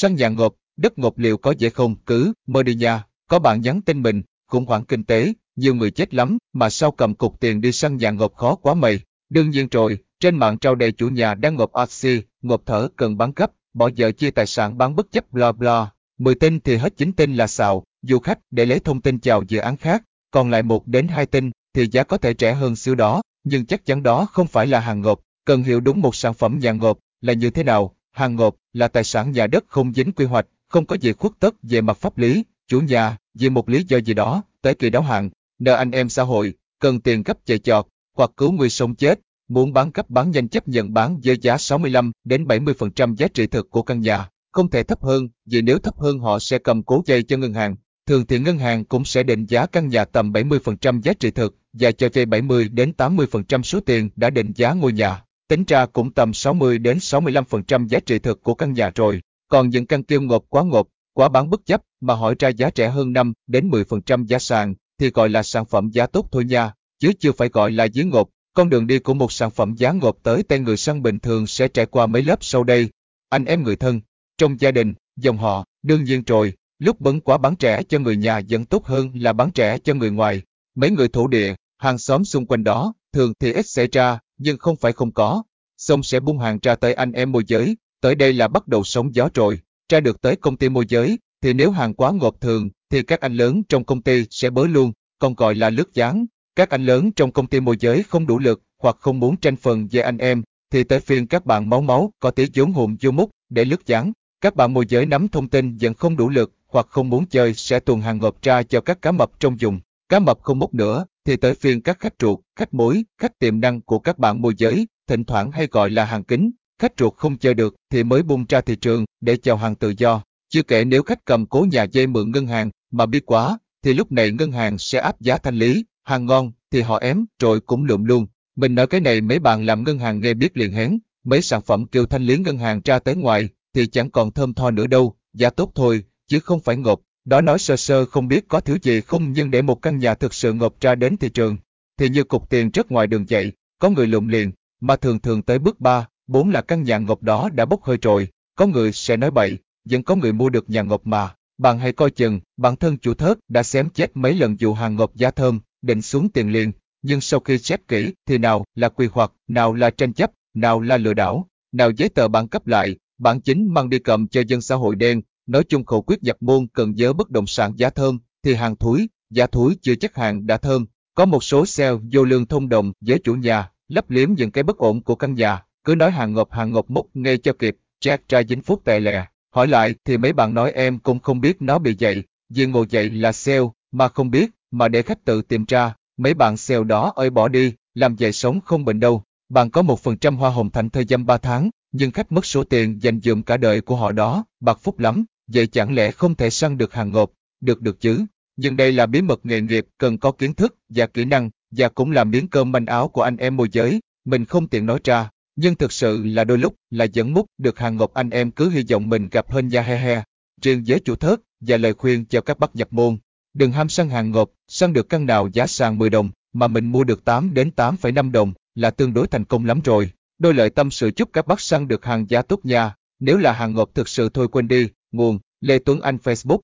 Săn nhà ngộp, đất ngộp liệu có dễ không? Cứ, mơ đi nhà, Có bạn nhắn tin mình, khủng hoảng kinh tế, nhiều người chết lắm, mà sao cầm cục tiền đi săn nhà ngộp khó quá mày. Đương nhiên rồi, trên mạng trao đề chủ nhà đang ngộp RC, ngộp thở cần bán gấp, bỏ vợ chia tài sản bán bất chấp bla bla. 10 tin thì hết chín tin là xạo, du khách để lấy thông tin chào dự án khác, còn lại một đến hai tin thì giá có thể rẻ hơn xíu đó, nhưng chắc chắn đó không phải là hàng ngộp, cần hiểu đúng một sản phẩm nhà ngộp là như thế nào. Hàng ngộp là tài sản nhà đất không dính quy hoạch, không có gì khuất tất về mặt pháp lý, chủ nhà, vì một lý do gì đó, tới kỳ đáo hạn, nợ anh em xã hội, cần tiền cấp chạy chọt, hoặc cứu người sống chết, muốn bán cấp bán nhanh chấp nhận bán với giá 65 đến 70% giá trị thực của căn nhà, không thể thấp hơn, vì nếu thấp hơn họ sẽ cầm cố dây cho ngân hàng. Thường thì ngân hàng cũng sẽ định giá căn nhà tầm 70% giá trị thực và cho vay 70 đến 80% số tiền đã định giá ngôi nhà. Tính ra cũng tầm 60 đến 65% giá trị thực của căn nhà rồi. Còn những căn kiêu ngộp quá ngộp, quá bán bất chấp mà hỏi ra giá rẻ hơn 5 đến 10% giá sàn thì gọi là sản phẩm giá tốt thôi nha, chứ chưa phải gọi là dưới ngộp. Con đường đi của một sản phẩm giá ngộp tới tay người săn bình thường sẽ trải qua mấy lớp sau đây. Anh em người thân, trong gia đình, dòng họ, đương nhiên rồi, lúc bấn quá bán trẻ cho người nhà vẫn tốt hơn là bán trẻ cho người ngoài. Mấy người thổ địa, hàng xóm xung quanh đó, thường thì ít xảy ra, nhưng không phải không có. Xong sẽ bung hàng ra tới anh em môi giới, tới đây là bắt đầu sóng gió rồi. Ra được tới công ty môi giới, thì nếu hàng quá ngọt thường, thì các anh lớn trong công ty sẽ bới luôn, còn gọi là lướt dán. Các anh lớn trong công ty môi giới không đủ lực, hoặc không muốn tranh phần về anh em, thì tới phiên các bạn máu máu có tí vốn hùm vô mút để lướt dán. Các bạn môi giới nắm thông tin vẫn không đủ lực, hoặc không muốn chơi sẽ tuần hàng ngọt ra cho các cá mập trong dùng. Cá mập không múc nữa, thì tới phiên các khách ruột, khách mối, khách tiềm năng của các bạn môi giới, thỉnh thoảng hay gọi là hàng kính. Khách ruột không chơi được thì mới bung ra thị trường để chào hàng tự do. Chưa kể nếu khách cầm cố nhà dây mượn ngân hàng mà biết quá, thì lúc này ngân hàng sẽ áp giá thanh lý, hàng ngon thì họ ém rồi cũng lượm luôn. Mình nói cái này mấy bạn làm ngân hàng nghe biết liền hén, mấy sản phẩm kêu thanh lý ngân hàng ra tới ngoài thì chẳng còn thơm tho nữa đâu, giá tốt thôi, chứ không phải ngộp. Đó nói sơ sơ không biết có thứ gì không nhưng để một căn nhà thực sự ngộp ra đến thị trường, thì như cục tiền rất ngoài đường chạy, có người lụm liền, mà thường thường tới bước 3, 4 là căn nhà ngộp đó đã bốc hơi rồi, có người sẽ nói bậy, vẫn có người mua được nhà ngộp mà. Bạn hãy coi chừng, bản thân chủ thớt đã xém chết mấy lần dù hàng ngộp giá thơm, định xuống tiền liền, nhưng sau khi xét kỹ thì nào là quy hoạch, nào là tranh chấp, nào là lừa đảo, nào giấy tờ bạn cấp lại, bản chính mang đi cầm cho dân xã hội đen, nói chung khẩu quyết nhập môn cần nhớ bất động sản giá thơm, thì hàng thúi, giá thúi chưa chắc hàng đã thơm. Có một số sale vô lương thông đồng với chủ nhà, lấp liếm những cái bất ổn của căn nhà, cứ nói hàng ngọc hàng ngọc mốc nghe cho kịp, Jack trai dính phút tệ lè. Hỏi lại thì mấy bạn nói em cũng không biết nó bị dậy, vì ngồi dậy là sale, mà không biết, mà để khách tự tìm ra, mấy bạn sale đó ơi bỏ đi, làm vậy sống không bệnh đâu. Bạn có một phần trăm hoa hồng thành thời gian 3 tháng, nhưng khách mất số tiền dành dụm cả đời của họ đó, bạc phúc lắm, vậy chẳng lẽ không thể săn được hàng ngộp, được được chứ. Nhưng đây là bí mật nghề nghiệp cần có kiến thức và kỹ năng, và cũng là miếng cơm manh áo của anh em môi giới, mình không tiện nói ra, nhưng thực sự là đôi lúc là dẫn mút được hàng ngọc anh em cứ hy vọng mình gặp hơn gia he he. Riêng với chủ thớt và lời khuyên cho các bác nhập môn, đừng ham săn hàng ngọc, săn được căn nào giá sàn 10 đồng, mà mình mua được 8 đến 8,5 đồng là tương đối thành công lắm rồi. Đôi lợi tâm sự chúc các bác săn được hàng giá tốt nha, nếu là hàng ngọc thực sự thôi quên đi, nguồn, Lê Tuấn Anh Facebook.